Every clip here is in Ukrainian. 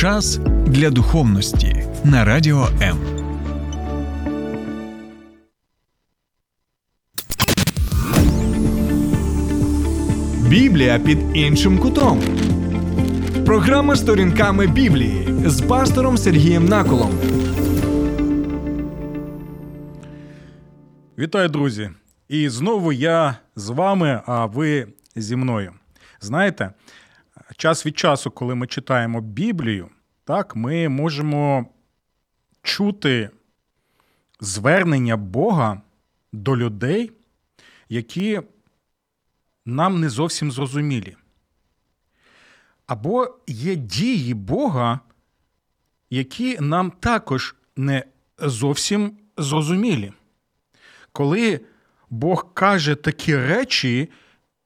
Час для духовності на радіо М. Біблія під іншим кутом. Програма сторінками Біблії з пастором Сергієм Наколом. Вітаю, друзі! І знову я з вами, а ви зі мною. Знаєте, час від часу, коли ми читаємо Біблію, так, ми можемо чути звернення Бога до людей, які нам не зовсім зрозумілі. Або є дії Бога, які нам також не зовсім зрозумілі. Коли Бог каже такі речі,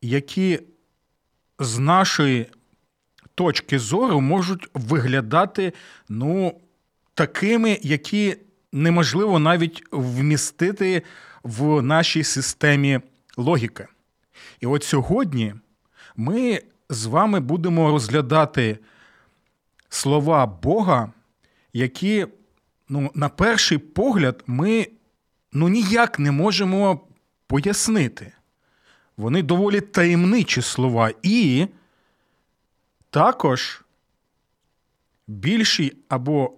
які з нашої точки зору можуть виглядати ну, такими, які неможливо навіть вмістити в нашій системі логіки. І от сьогодні ми з вами будемо розглядати слова Бога, які, ну, на перший погляд, ми ну, ніяк не можемо пояснити. Вони доволі таємничі слова. І також більшій або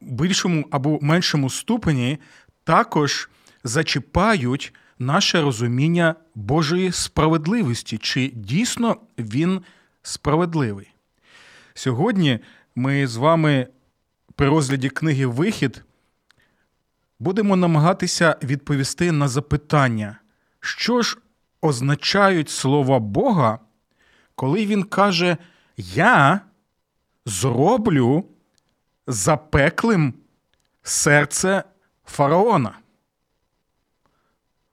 більшому або меншому ступені також зачіпають наше розуміння Божої справедливості, чи дійсно він справедливий. Сьогодні ми з вами при розгляді книги Вихід будемо намагатися відповісти на запитання, що ж означають слова Бога, коли Він каже: Я зроблю запеклим серце фараона.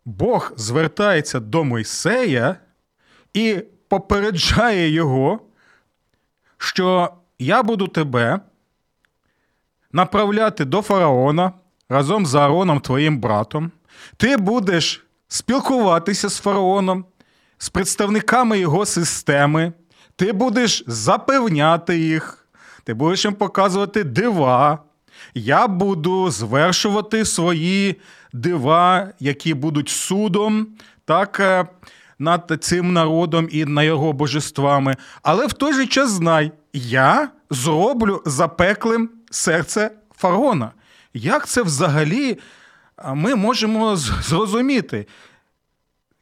Бог звертається до Мойсея і попереджає його, що я буду тебе направляти до фараона разом з Аароном, твоїм братом. Ти будеш спілкуватися з фараоном, з представниками його системи. Ти будеш запевняти їх, ти будеш їм показувати дива. Я буду звершувати свої дива, які будуть судом, так, е, над цим народом і над його божествами. Але в той же час знай, я зроблю запеклим серце фараона. Як це взагалі ми можемо зрозуміти?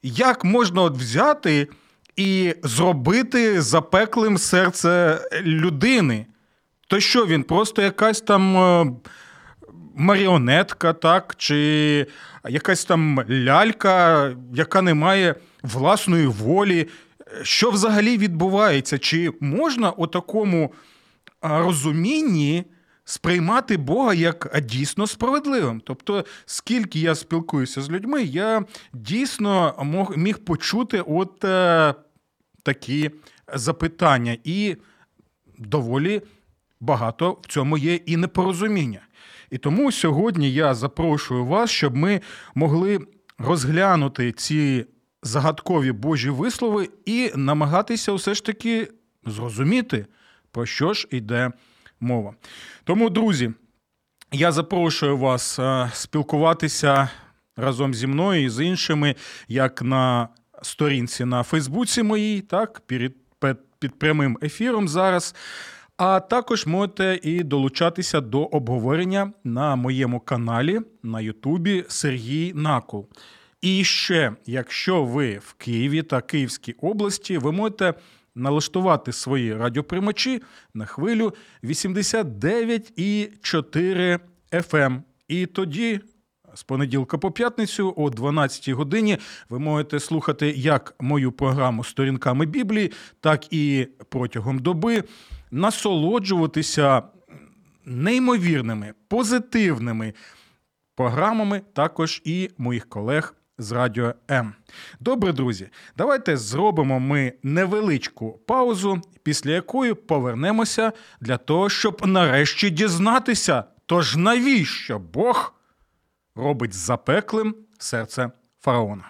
Як можна от взяти і зробити запеклим серце людини? То що він просто якась там е, маріонетка, так, чи якась там лялька, яка не має власної волі? Що взагалі відбувається? Чи можна у такому розумінні? Сприймати Бога як дійсно справедливим. Тобто, скільки я спілкуюся з людьми, я дійсно міг почути от е, такі запитання, і доволі багато в цьому є і непорозуміння. І тому сьогодні я запрошую вас, щоб ми могли розглянути ці загадкові Божі вислови і намагатися все ж таки зрозуміти, про що ж йде мова. Тому, друзі, я запрошую вас е, спілкуватися разом зі мною і з іншими, як на сторінці на Фейсбуці моїй, так, під, під прямим ефіром зараз. А також можете і долучатися до обговорення на моєму каналі на Ютубі Сергій Накол. І ще, якщо ви в Києві та Київській області, ви можете налаштувати свої радіоприймачі на хвилю 89,4 FM. Ем. І тоді. З понеділка по п'ятницю о 12 годині ви можете слухати як мою програму сторінками Біблії, так і протягом доби насолоджуватися неймовірними позитивними програмами, також і моїх колег з Радіо М. Добре, друзі, давайте зробимо ми невеличку паузу, після якої повернемося для того, щоб нарешті дізнатися. Тож навіщо Бог робить запеклим серце фараона?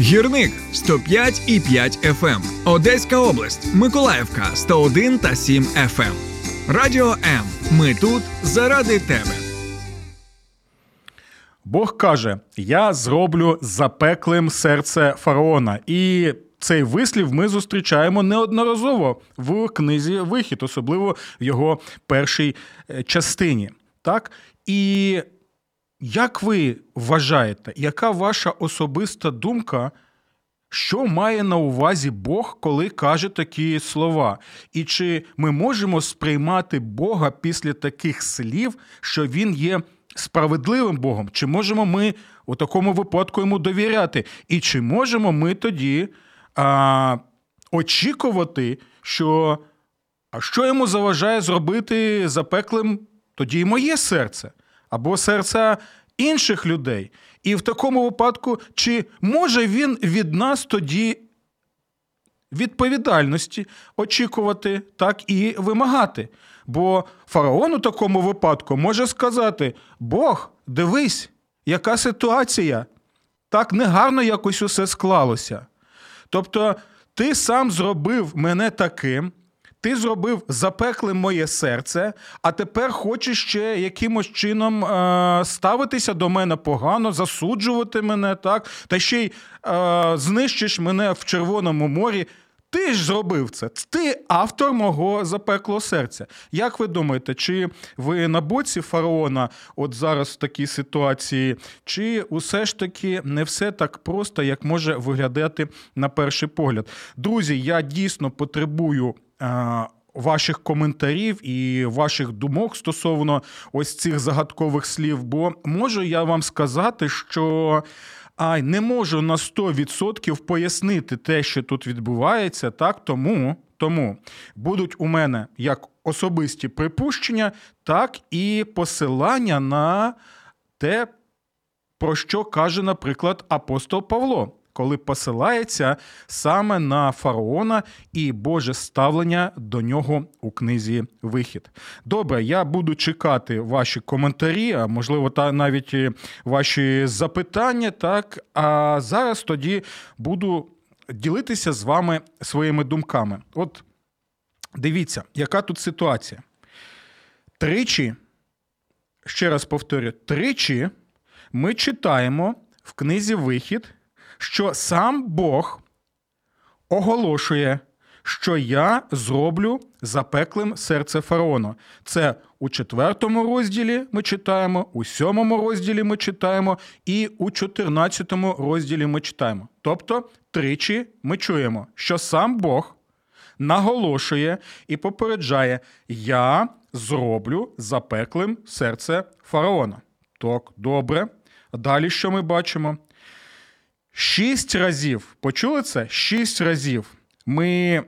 Гірник 105 і 5 FM. Одеська область, Миколаївка 101 та 7 FM. Радіо М. Ми тут заради тебе. Бог каже: Я зроблю запеклим серце фараона. І цей вислів ми зустрічаємо неодноразово в книзі Вихід, особливо в його першій е, частині. Так? І як ви вважаєте, яка ваша особиста думка? Що має на увазі Бог, коли каже такі слова? І чи ми можемо сприймати Бога після таких слів, що Він є справедливим Богом? Чи можемо ми у такому випадку йому довіряти? І чи можемо ми тоді а, очікувати, що а що йому заважає зробити запеклим тоді й моє серце або серце інших людей? І в такому випадку, чи може він від нас тоді відповідальності очікувати, так і вимагати? Бо фараон у такому випадку може сказати: Бог, дивись, яка ситуація? Так негарно якось усе склалося. Тобто, ти сам зробив мене таким, ти зробив запеклим моє серце, а тепер хочеш ще якимось чином е, ставитися до мене погано, засуджувати мене, так? Та ще й е, знищиш мене в Червоному морі. Ти ж зробив це. Ти автор мого запеклого серця. Як ви думаєте, чи ви на боці фараона от зараз в такій ситуації, чи усе ж таки не все так просто, як може виглядати на перший погляд? Друзі, я дійсно потребую. Е, ваших коментарів і ваших думок стосовно ось цих загадкових слів, бо можу я вам сказати, що ай, не можу на 100% пояснити те, що тут відбувається, так тому. Тому будуть у мене як особисті припущення, так і посилання на те, про що каже, наприклад, апостол Павло коли посилається саме на фараона і Боже ставлення до нього у книзі Вихід. Добре, я буду чекати ваші коментарі, а можливо, та навіть ваші запитання. Так, а зараз тоді буду ділитися з вами своїми думками. От дивіться, яка тут ситуація. Тричі, ще раз повторю, тричі ми читаємо в книзі Вихід що сам Бог оголошує, що я зроблю запеклим серце фараона. Це у четвертому розділі ми читаємо, у сьомому розділі ми читаємо, і у чотирнадцятому розділі ми читаємо. Тобто тричі ми чуємо, що сам Бог наголошує і попереджає: Я зроблю запеклим серце фараона. Так, добре. Далі що ми бачимо? Шість разів, почули це? Шість разів ми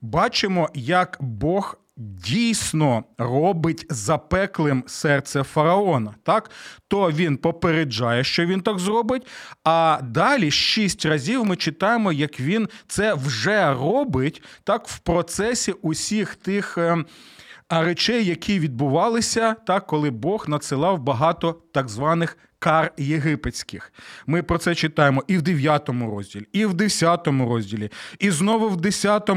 бачимо, як Бог дійсно робить запеклим серце фараона. Так? То він попереджає, що він так зробить. А далі шість разів ми читаємо, як він це вже робить так в процесі усіх тих. Ем, речей, які відбувалися, так, коли Бог надсилав багато так званих кар єгипетських. Ми про це читаємо і в 9 розділі, і в 10 розділі, і знову в 10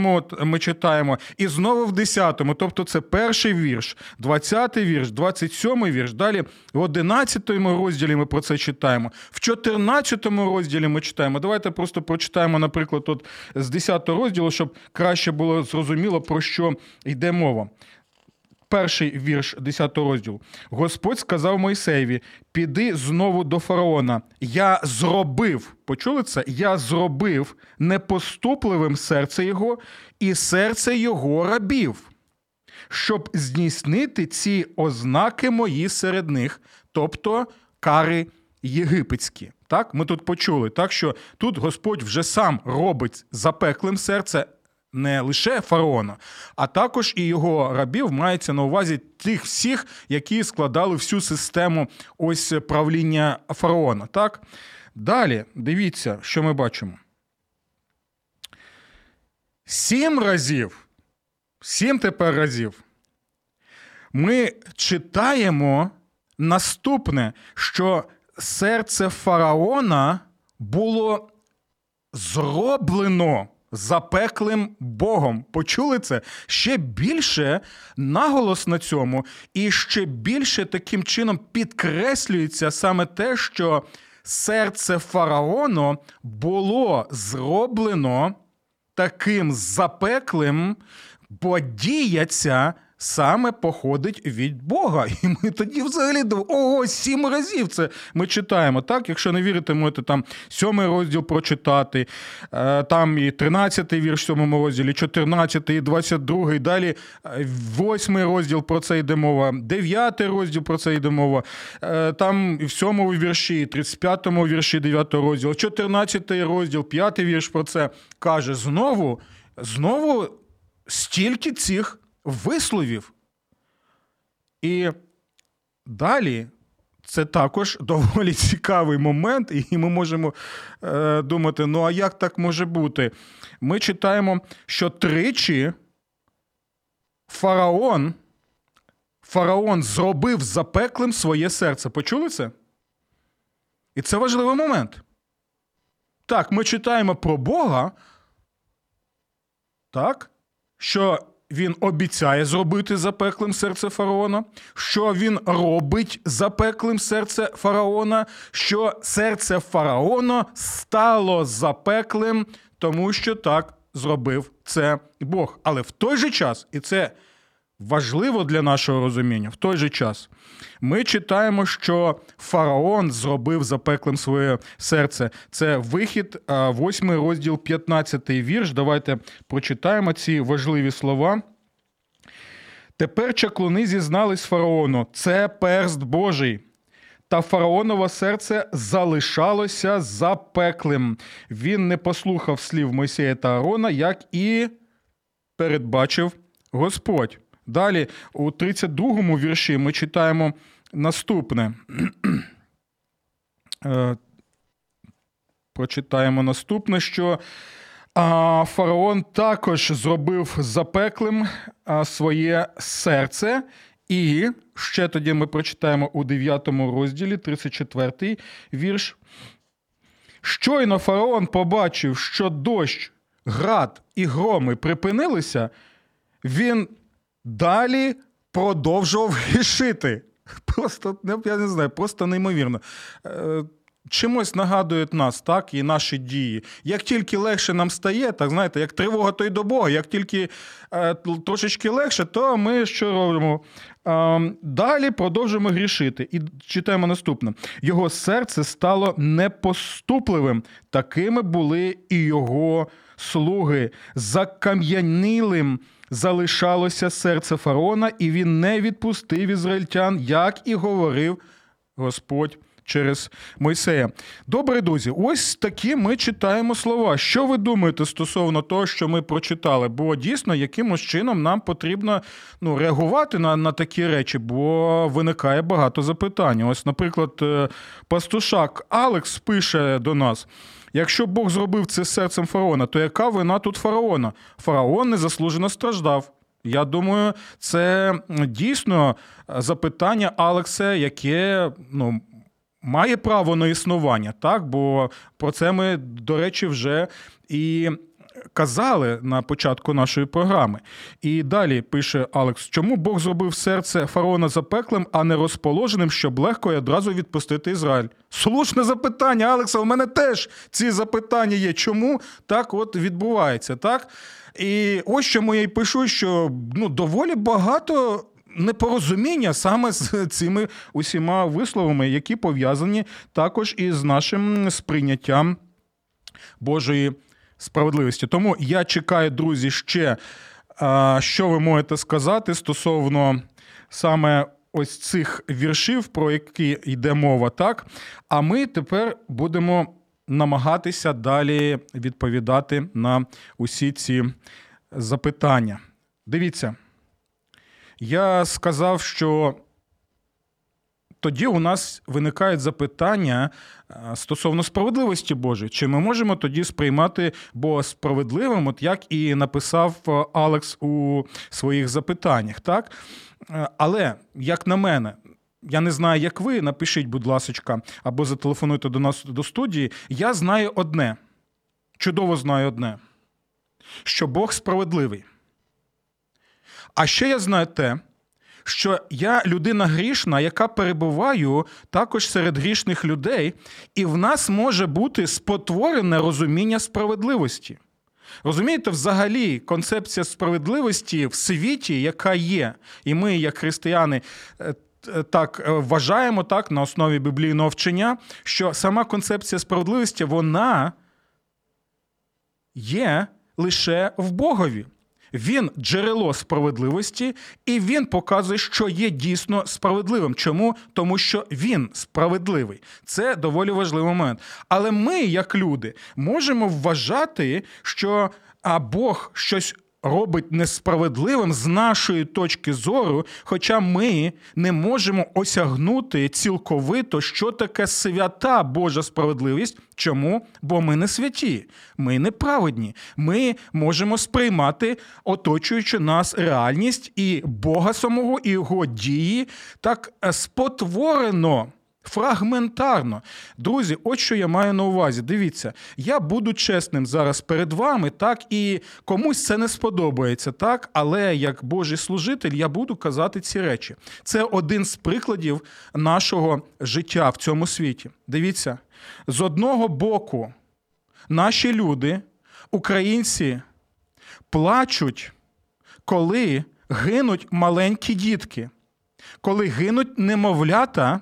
ми читаємо, і знову в 10. Тобто це перший вірш, 20 вірш, 27 вірш. Далі в 11 розділі ми про це читаємо. В 14 розділі ми читаємо. Давайте просто прочитаємо, наприклад, от з 10 розділу, щоб краще було зрозуміло, про що йде мова перший вірш 10 розділу. Господь сказав Мойсеєві: піди знову до фараона. Я зробив, почули це? Я зробив непоступливим серце його і серце його рабів, щоб здійснити ці ознаки мої серед них, тобто кари єгипетські. Так, ми тут почули, так що тут Господь вже сам робить запеклим серце не лише фараона, а також і його рабів мається на увазі тих всіх, які складали всю систему ось правління фараона. Так? Далі дивіться, що ми бачимо. Сім разів, сім тепер разів. Ми читаємо наступне, що серце фараона було зроблено запеклим Богом. Почули це? Ще більше наголос на цьому, і ще більше таким чином підкреслюється саме те, що серце фараону було зроблено таким запеклим, бо діяться саме походить від Бога. І ми тоді взагалі ого, сім разів це ми читаємо. Так, якщо не вірите, можете там сьомий розділ прочитати, е, там і 13-й вірш в сьомому розділі, 14-й, і 22-й, далі е, восьмий розділ про це йде мова, дев'ятий розділ про це йде мова. Е, там і в сьомому вірші, 35-му вірші 9 розділ, 14-й розділ, 5 вірш про це каже знову, знову стільки цих висловів. І далі це також доволі цікавий момент, і ми можемо е, думати: ну, а як так може бути? Ми читаємо, що тричі фараон. Фараон зробив запеклим своє серце. Почули це? І це важливий момент. Так, ми читаємо про Бога, так, що він обіцяє зробити запеклим серце фараона, що він робить запеклим серце фараона, що серце фараона стало запеклим, тому що так зробив це Бог. Але в той же час, і це важливо для нашого розуміння, в той же час ми читаємо, що фараон зробив запеклим своє серце. Це вихід, 8 розділ, 15 вірш. Давайте прочитаємо ці важливі слова. Тепер чаклуни зізнались фараону: це перст Божий. Та фараонове серце залишалося запеклим. Він не послухав слів Мойсея та Аарона, як і передбачив Господь. Далі, у 32-му вірші, ми читаємо наступне. Е, прочитаємо наступне, що фараон також зробив запеклим своє серце. І ще тоді ми прочитаємо у 9 розділі, 34 вірш. Щойно фараон побачив, що дощ, град і громи припинилися, він далі продовжував грішити. Просто я не знаю, просто неймовірно. Е, чимось нагадують нас, так, і наші дії. Як тільки легше нам стає, так знаєте, як тривога, то й до Бога, як тільки е, трошечки легше, то ми що робимо? Е, далі продовжуємо грішити. І читаємо наступне: його серце стало непоступливим. Такими були і його слуги. Закам'янилим залишалося серце фараона, і він не відпустив ізраїльтян, як і говорив Господь через Мойсея. Добре, друзі, ось такі ми читаємо слова. Що ви думаєте стосовно того, що ми прочитали? Бо дійсно якимось чином нам потрібно ну, реагувати на, на такі речі, бо виникає багато запитань. Ось, наприклад, е, пастушак Алекс пише до нас. Якщо Бог зробив це серцем фараона, то яка вина тут фараона? Фараон незаслужено страждав. Я думаю, це дійсно запитання Алекса, яке ну, має право на існування, так? Бо про це ми, до речі, вже і. Казали на початку нашої програми. І далі пише Алекс: чому Бог зробив серце фараона запеклим, а не розположеним, щоб легко і одразу відпустити Ізраїль? Слушне запитання, Алекса, у мене теж ці запитання є. Чому так от відбувається? так? І ось чому я й пишу, що ну, доволі багато непорозуміння саме з цими усіма висловами, які пов'язані також із нашим сприйняттям Божої справедливості. Тому я чекаю, друзі, ще що ви можете сказати стосовно саме ось цих віршів, про які йде мова, так? А ми тепер будемо намагатися далі відповідати на усі ці запитання. Дивіться, я сказав, що тоді у нас виникають запитання е, стосовно справедливості Божої. Чи ми можемо тоді сприймати Бога справедливим, от як і написав е, Алекс у своїх запитаннях, так? Е, але, як на мене, я не знаю, як ви, напишіть, будь ласка, або зателефонуйте до нас до студії. Я знаю одне, чудово знаю одне, що Бог справедливий. А ще я знаю те, що я людина грішна, яка перебуваю також серед грішних людей, і в нас може бути спотворене розуміння справедливості. Розумієте, взагалі, концепція справедливості в світі, яка є, і ми, як християни, е, так е, вважаємо так на основі біблійного вчення, що сама концепція справедливості вона є лише в Богові. Він джерело справедливості, і він показує, що є дійсно справедливим. Чому? Тому що він справедливий. Це доволі важливий момент. Але ми, як люди, можемо вважати, що а Бог щось робить несправедливим з нашої точки зору, хоча ми не можемо осягнути цілковито, що таке свята Божа справедливість. Чому? Бо ми не святі, ми не праведні. Ми можемо сприймати оточуючи нас реальність і Бога самого, і його дії так спотворено. Фрагментарно. Друзі, от що я маю на увазі. Дивіться, я буду чесним зараз перед вами, так, і комусь це не сподобається, так, але як Божий служитель я буду казати ці речі. Це один з прикладів нашого життя в цьому світі. Дивіться, з одного боку, наші люди, українці, плачуть, коли гинуть маленькі дітки, коли гинуть немовлята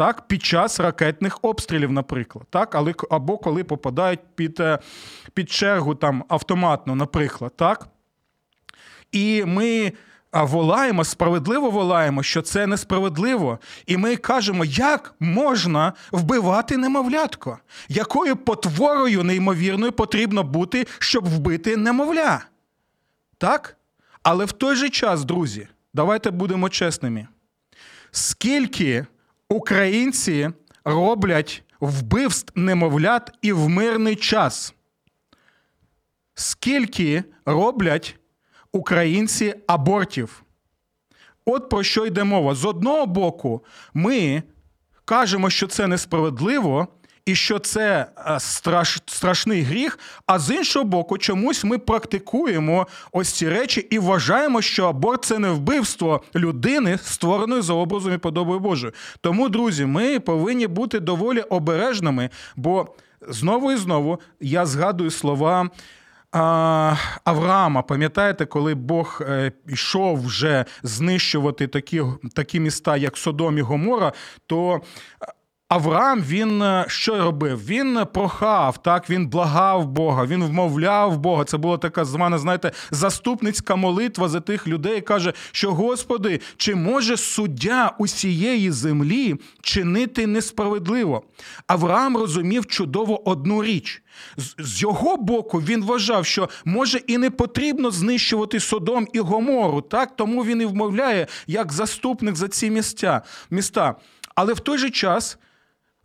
так, під час ракетних обстрілів, наприклад, так, але, або коли попадають під е, під чергу там автоматно, наприклад. так. І ми волаємо, справедливо волаємо, що це несправедливо. І ми кажемо, як можна вбивати немовлятко? Якою потворою неймовірною потрібно бути, щоб вбити немовля? Так? Але в той же час, друзі, давайте будемо чесними. Скільки українці роблять вбивств немовлят і в мирний час. Скільки роблять українці абортів? От про що йде мова. З одного боку, ми кажемо, що це несправедливо, і що це е, страш, страшний гріх. А з іншого боку, чомусь ми практикуємо ось ці речі і вважаємо, що аборт це не вбивство людини, створеної за образом і подобою Божою. Тому, друзі, ми повинні бути доволі обережними, бо знову і знову я згадую слова. Авраама, пам'ятаєте, коли Бог е, йшов вже знищувати такі такі міста, як Содом і Гомора, то Авраам він е, що робив? Він прохав, так він благав Бога, він вмовляв Бога. Це була така звана, знаєте, заступницька молитва за тих людей. Каже, що Господи, чи може суддя усієї землі чинити несправедливо? Авраам розумів чудово одну річ. З його боку він вважав, що може і не потрібно знищувати Содом і Гомору. Так тому він і вмовляє як заступник за ці місця міста. Але в той же час.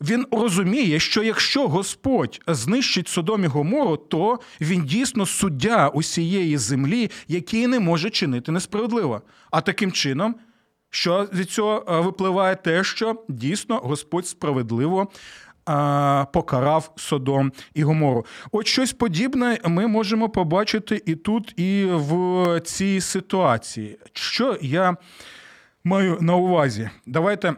Він розуміє, що якщо Господь знищить Содом і Гомору, то він дійсно суддя усієї землі, який не може чинити несправедливо. А таким чином, що від цього е, випливає те, що дійсно Господь справедливо покарав Содом і Гомору. От щось подібне ми можемо побачити і тут, і в цій ситуації. Що я маю на увазі? Давайте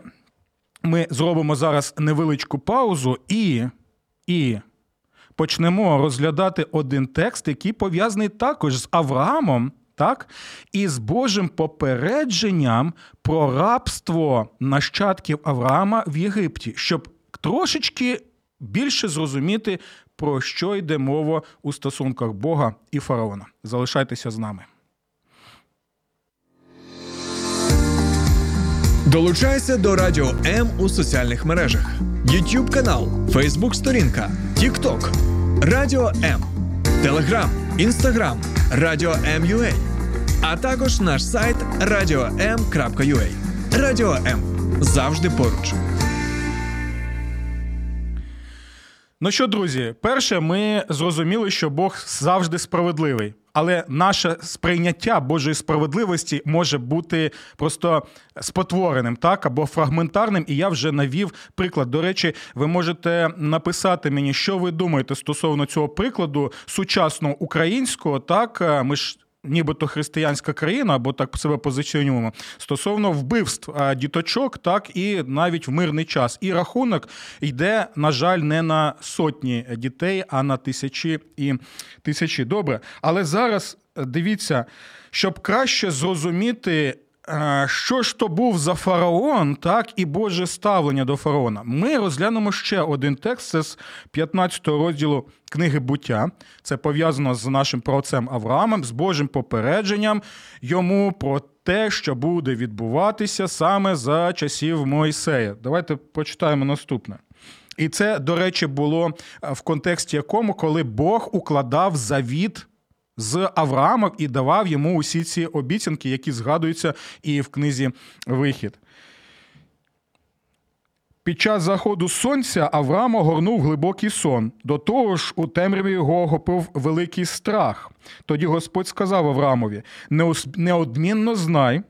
ми зробимо зараз невеличку паузу і, і почнемо розглядати один текст, який пов'язаний також з Авраамом. Так, і з Божим попередженням про рабство нащадків Авраама в Єгипті, щоб трошечки більше зрозуміти, про що йде мова у стосунках Бога і фараона. Залишайтеся з нами. Долучайся до Радіо М у соціальних мережах: YouTube канал, Facebook сторінка, TikTok. Радіо М. Телеграм, Інстаграм, Радіо М.Ю.А. а також наш сайт radio.m.ua. Радіо М завжди поруч. Ну що, друзі, перше, ми зрозуміли, що Бог завжди справедливий. Але наше сприйняття Божої справедливості може бути просто спотвореним, так або фрагментарним. І я вже навів приклад. До речі, ви можете написати мені, що ви думаєте стосовно цього прикладу сучасного українського. Так, ми ж нібито християнська країна, або так себе позиціонуємо, стосовно вбивств діточок, так і навіть в мирний час. І рахунок йде, на жаль, не на сотні дітей, а на тисячі і тисячі. Добре. Але зараз дивіться, щоб краще зрозуміти. Що ж то був за фараон, так і Боже ставлення до фараона? Ми розглянемо ще один текст це з 15 розділу книги буття. Це пов'язано з нашим праотцем Авраамом, з Божим попередженням йому про те, що буде відбуватися саме за часів Мойсея. Давайте почитаємо наступне. І це, до речі, було в контексті якому, коли Бог укладав завіт з Авраамом і давав йому усі ці обіцянки, які згадуються і в книзі Вихід. Під час заходу сонця Авраам огорнув глибокий сон. До того ж, у темряві його охопив великий страх. Тоді Господь сказав Авраамові: неодмінно знай,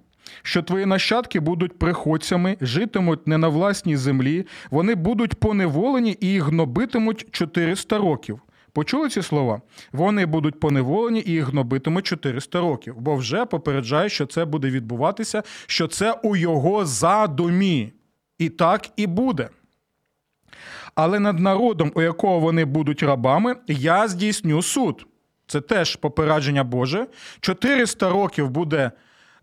що твої нащадки будуть приходцями, житимуть не на власній землі, вони будуть поневолені і їх гнобитимуть 400 років. Почули ці слова? Вони будуть поневолені і їх гнобитимуть 400 років, бо вже попереджає, що це буде відбуватися, що це у його задумі. І так і буде. Але над народом, у якого вони будуть рабами, я здійсню суд. Це теж попередження Боже. 400 років буде,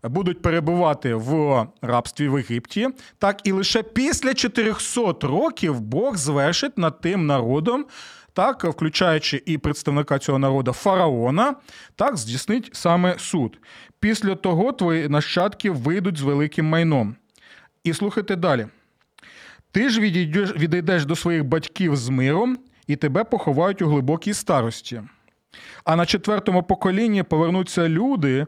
будуть перебувати в рабстві в Єгипті. Так, і лише після 400 років Бог звершить над тим народом так, включаючи і представника цього народу фараона, так здійснить саме суд. Після того твої нащадки вийдуть з великим майном. І слухайте далі. Ти ж відійдеш, відійдеш до своїх батьків з миром, і тебе поховають у глибокій старості. А на четвертому поколінні повернуться люди,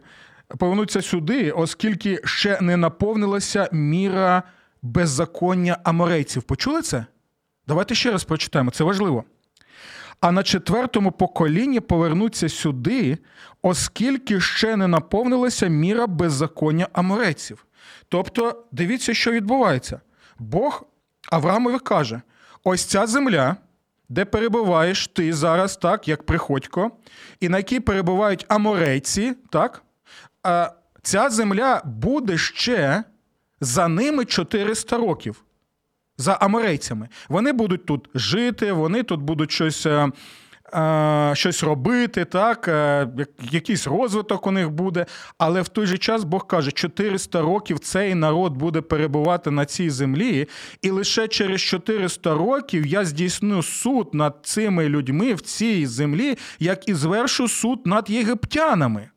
повернуться сюди, оскільки ще не наповнилася міра беззаконня аморейців. Почули це? Давайте ще раз прочитаємо, це важливо а на четвертому поколінні повернуться сюди, оскільки ще не наповнилася міра беззаконня амореців. Тобто, дивіться, що відбувається. Бог Авраамові каже: ось ця земля, де перебуваєш ти зараз, так, як приходько, і на якій перебувають аморейці, так, ця земля буде ще за ними 400 років за аморейцями. Вони будуть тут жити, вони тут будуть щось. Е, е, щось робити, так, е, якийсь розвиток у них буде. Але в той же час Бог каже, 400 років цей народ буде перебувати на цій землі, і лише через 400 років я здійсню суд над цими людьми в цій землі, як і звершу суд над єгиптянами.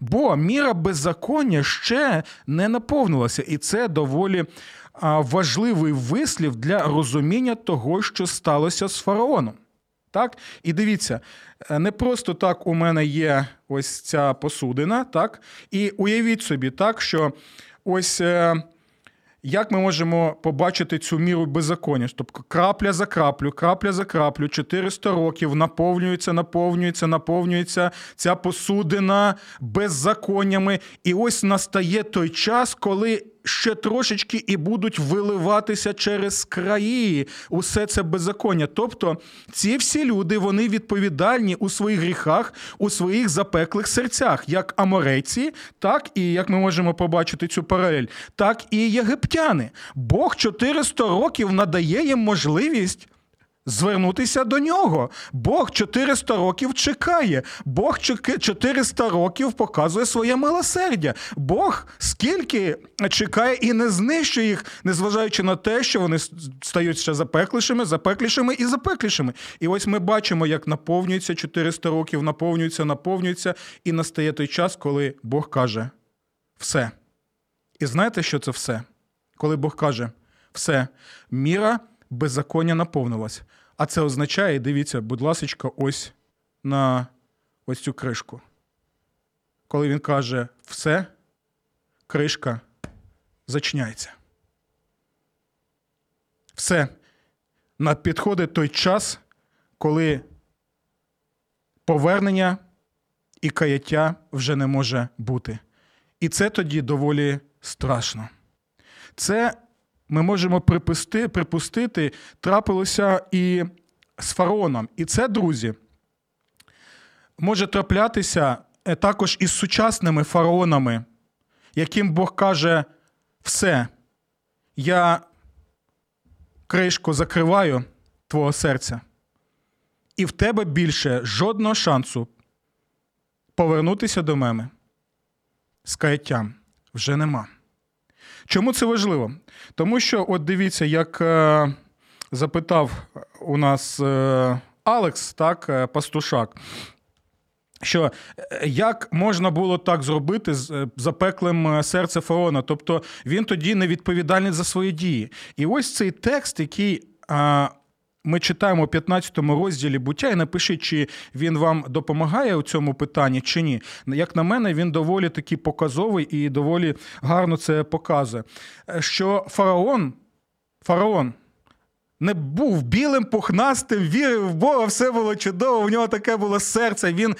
Бо міра беззаконня ще не наповнилася, і це доволі важливий вислів для розуміння того, що сталося з фараоном. Так? І дивіться, е, не просто так у мене є ось ця посудина, так? І уявіть собі, так, що ось. Е, як ми можемо побачити цю міру беззаконня? Тобто крапля за краплю, крапля за краплю, 400 років наповнюється, наповнюється, наповнюється ця посудина беззаконнями. І ось настає той час, коли ще трошечки і будуть виливатися через краї усе це беззаконня. Тобто ці всі люди вони відповідальні у своїх гріхах, у своїх запеклих серцях, як аморейці, так і як ми можемо побачити цю паралель, так і єгиптяни. Бог 400 років надає їм можливість звернутися до нього. Бог 400 років чекає. Бог 400 років показує своє милосердя. Бог скільки чекає і не знищує їх, незважаючи на те, що вони стають ще запеклішими, запеклішими і запеклішими. І ось ми бачимо, як наповнюється 400 років, наповнюється, наповнюється, і настає той час, коли Бог каже все. І знаєте, що це все? Коли Бог каже все, міра беззаконня наповнилась. А це означає, дивіться, будь ласка, ось на ось цю кришку. Коли він каже все, кришка зачиняється. Все. Підходить той час, коли повернення і каяття вже не може бути. І це тоді доволі страшно. Це ми можемо припусти, припустити, трапилося і з фараоном. І це, друзі, може траплятися е, також із сучасними фараонами, яким Бог каже: все, я кришку закриваю твого серця, і в тебе більше жодного шансу повернутися до мене з каяттям вже нема. Чому це важливо? Тому що, от дивіться, як е, запитав у нас е, Алекс, так, е, пастушак, що е, як можна було так зробити з е, запеклим серце фараона? Тобто він тоді не відповідальний за свої дії. І ось цей текст, який. Ми читаємо у 15 розділі буття, і напишіть, чи він вам допомагає у цьому питанні, чи ні. Як на мене, він доволі таки показовий і доволі гарно це показує. Що фараон, фараон не був білим, пухнастим, вірив в Бога, все було чудово. У нього таке було серце. Він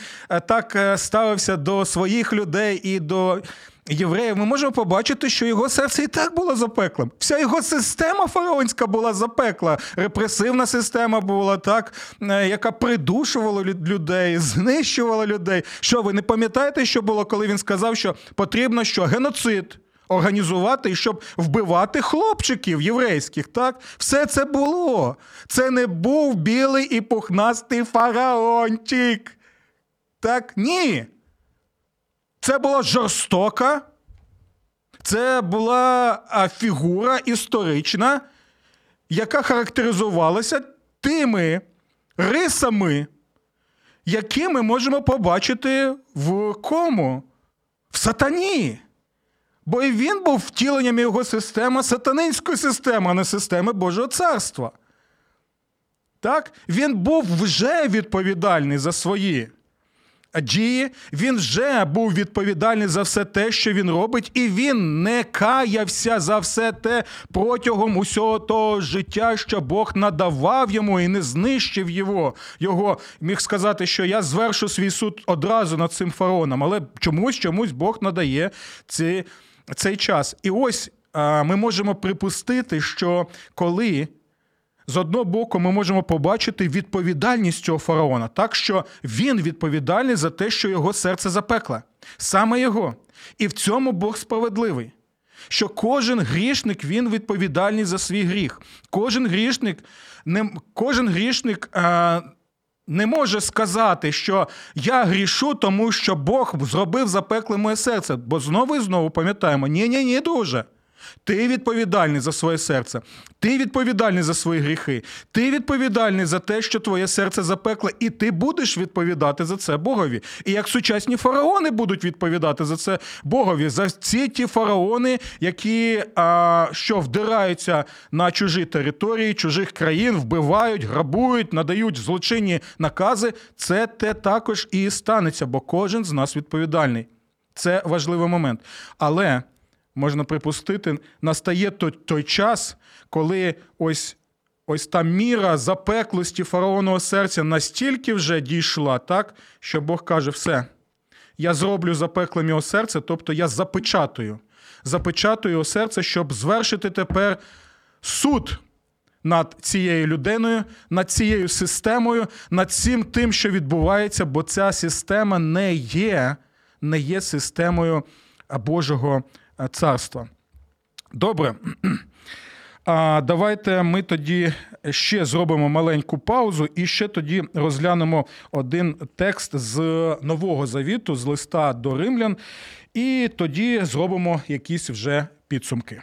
так ставився до своїх людей і до євреїв, ми можемо побачити, що його серце і так було запеклим. Вся його система фараонська була запекла. Репресивна система була так, е, яка придушувала людей, знищувала людей. Що ви не пам'ятаєте, що було, коли він сказав, що потрібно що геноцид? Організувати, щоб вбивати хлопчиків єврейських, так? Все це було. Це не був білий і пухнастий фараончик. Так, ні. Це була жорстока, це була фігура історична, яка характеризувалася тими рисами, які ми можемо побачити в кому? В сатані. Бо і він був втіленням його системи, сатанинської системи, а не системи Божого царства. Так? Він був вже відповідальний за свої дії, він вже був відповідальний за все те, що він робить, і він не каявся за все те протягом усього того життя, що Бог надавав йому і не знищив його. Його міг сказати, що я звершу свій суд одразу над цим фараоном, але чомусь чомусь Бог надає цей, цей час. І ось ми можемо припустити, що коли з одного боку, ми можемо побачити відповідальність цього фараона, так що він відповідальний за те, що його серце запекле, саме його. І в цьому Бог справедливий. Що кожен грішник він відповідальний за свій гріх. Кожен грішник не, кожен грішник а, не може сказати, що я грішу, тому що Бог зробив запекле моє серце. Бо знову і знову пам'ятаємо: ні, ні, друже. Ти відповідальний за своє серце, ти відповідальний за свої гріхи, ти відповідальний за те, що твоє серце запекле, і ти будеш відповідати за це Богові. І як сучасні фараони будуть відповідати за це Богові, за ці ті фараони, які а, що вдираються на чужі території, чужих країн, вбивають, грабують, надають злочинні накази, це те також і станеться, бо кожен з нас відповідальний. Це важливий момент. Але можна припустити, настає той, час, коли ось ось та міра запеклості фараонового серця настільки вже дійшла, так, що Бог каже: все, я зроблю запеклим його серце, тобто я запечатую. Запечатую його серце, щоб звершити тепер суд. Над цією людиною, над цією системою, над всім тим, що відбувається, бо ця система не є не є системою Божого царства. Добре. А Давайте ми тоді ще зробимо маленьку паузу і ще тоді розглянемо один текст з Нового Завіту, з листа до римлян, і тоді зробимо якісь вже підсумки.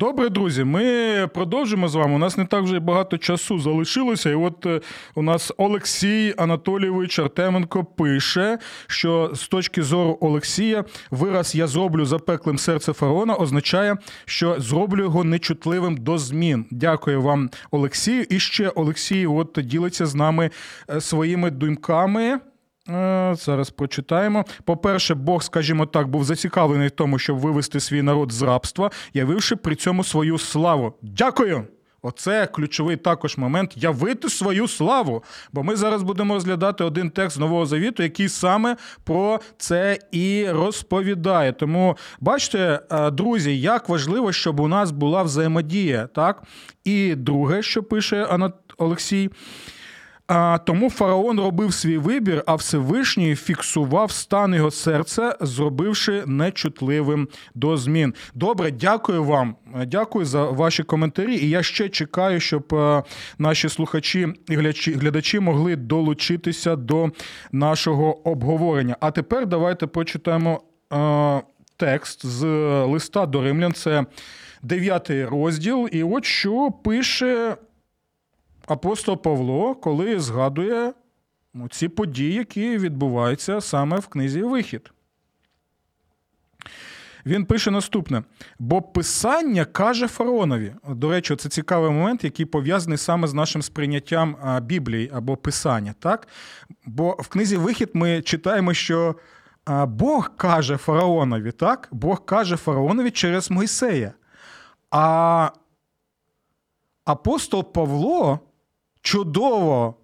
Добре, друзі, ми продовжимо з вами. У нас не так вже багато часу залишилося. І от е, у нас Олексій Анатолійович Артеменко пише, що з точки зору Олексія, вираз я зроблю запеклим серце фараона означає, що зроблю його нечутливим до змін. Дякую вам, Олексію. І ще Олексій от ділиться з нами е, своїми думками. Е, Зараз прочитаємо. По-перше, Бог, скажімо так, був зацікавлений в тому, щоб вивести свій народ з рабства, явивши при цьому свою славу. Дякую! Оце ключовий також момент явити свою славу. Бо ми зараз будемо розглядати один текст Нового Завіту, який саме про це і розповідає. Тому бачите, е, друзі, як важливо, щоб у нас була взаємодія. так? І друге, що пише Олексій. А тому фараон робив свій вибір, а Всевишній фіксував стан його серця, зробивши нечутливим до змін. Добре, дякую вам. Дякую за ваші коментарі. І я ще чекаю, щоб е, наші слухачі і глядачі могли долучитися до нашого обговорення. А тепер давайте почитаємо е, текст з листа до римлян. Це дев'ятий розділ. І от що пише апостол Павло, коли згадує ну, ці події, які відбуваються саме в книзі Вихід. Він пише наступне: бо Писання каже фараонові. До речі, це цікавий момент, який пов'язаний саме з нашим сприйняттям Біблії або Писання. Так? Бо в книзі Вихід ми читаємо, що Бог каже фараонові, так? Бог каже фараонові через Мойсея. А апостол Павло чудово,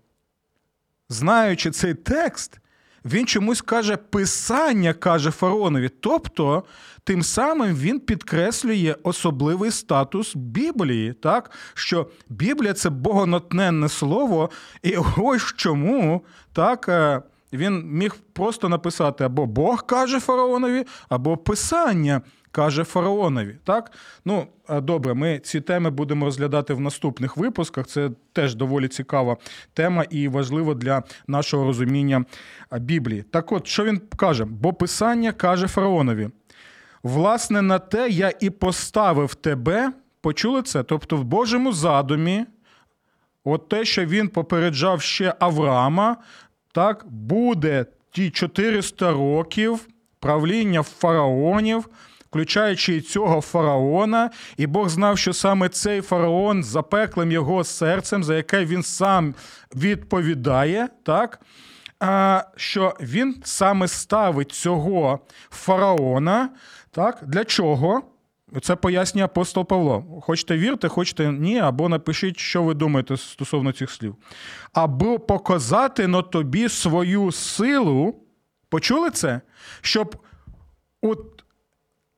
знаючи цей текст, він чомусь каже писання, каже фараонові. Тобто, тим самим він підкреслює особливий статус Біблії, так? що Біблія це богонатненне слово, і ось чому так. Е, він міг просто написати або Бог каже фараонові, або Писання каже фараонові. Так? Ну, добре, ми ці теми будемо розглядати в наступних випусках. Це теж доволі цікава тема і важливо для нашого розуміння Біблії. Так от, що він каже? Бо Писання каже фараонові: власне, на те я і поставив тебе. Почули це? Тобто, в Божому задумі, от те, що він попереджав ще Авраама, так, буде ті 400 років правління фараонів включаючи і цього фараона, і Бог знав, що саме цей фараон запеклим його серцем, за яке він сам відповідає, так? А, що він саме ставить цього фараона. так? Для чого? Це пояснює апостол Павло. Хочете вірте, хочете ні, або напишіть, що ви думаєте стосовно цих слів. Або показати на тобі свою силу. Почули це? Щоб от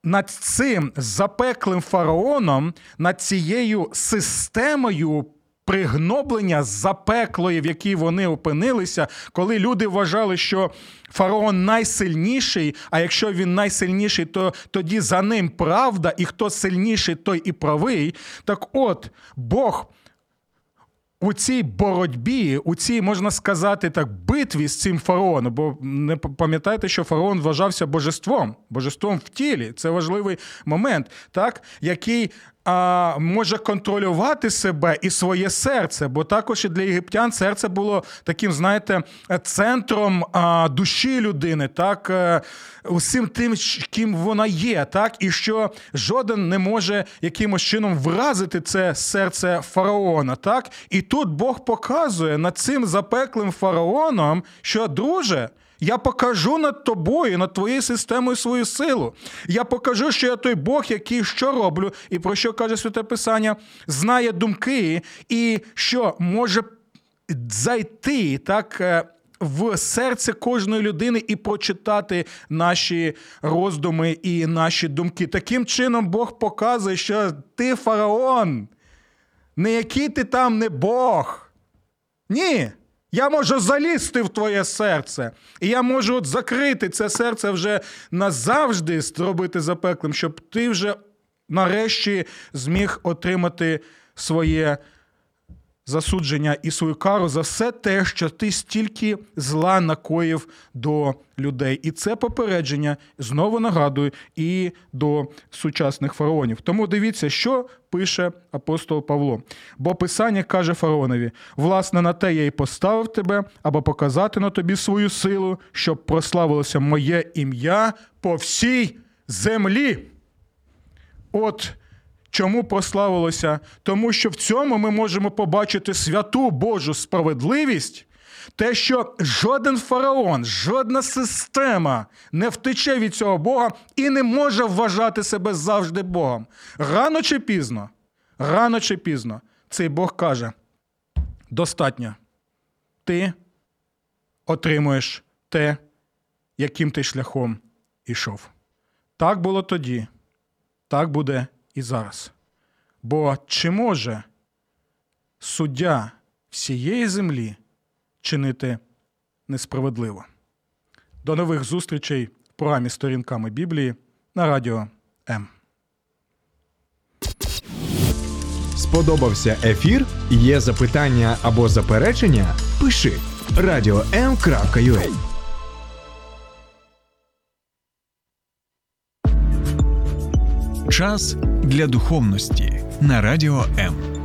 над цим запеклим фараоном, над цією системою. Пригноблення запеклої, в якій вони опинилися, коли люди вважали, що фараон найсильніший, а якщо він найсильніший, то тоді за ним правда, і хто сильніший, той і правий. Так от Бог у цій боротьбі, у цій, можна сказати, так, битві з цим фараоном, бо не пам'ятайте, що фараон вважався божеством, божеством в тілі. Це важливий момент, так, який а, може контролювати себе і своє серце, бо також і для єгиптян серце було таким, знаєте, центром а, душі людини, так, е, усім тим, ким вона є, так, і що жоден не може якимось чином вразити це серце фараона. так, І тут Бог показує над цим запеклим фараоном, що друже. Я покажу над тобою, над твоєю системою свою силу. Я покажу, що я той Бог, який що роблю, і про що каже Святе Писання, знає думки, і що може зайти так. Е, в серце кожної людини і прочитати наші роздуми і наші думки. Таким чином, Бог показує, що ти фараон, не який ти там не Бог. Ні. Я можу залізти в твоє серце, і я можу от закрити це серце вже назавжди зробити запеклим, щоб ти вже нарешті зміг отримати своє засудження і свою кару за все те, що ти стільки зла накоїв до людей. І це попередження знову нагадую і до сучасних фараонів. Тому дивіться, що пише апостол Павло. Бо Писання каже фараонові: власне, на те я й поставив тебе, аби показати на тобі свою силу, щоб прославилося моє ім'я по всій землі. От Чому прославилося? Тому що в цьому ми можемо побачити святу Божу справедливість, те, що жоден фараон, жодна система не втече від цього Бога і не може вважати себе завжди Богом. Рано чи пізно, рано чи пізно, цей Бог каже: достатньо. Ти отримуєш те, яким ти шляхом ішов. Так було тоді, так буде і зараз. Бо чи може суддя всієї землі чинити несправедливо? До нових зустрічей в програмі Сторінками Біблії на радіо М. Сподобався ефір? Є запитання або заперечення? Пиши radio.m.ua Час для духовності на радіо М.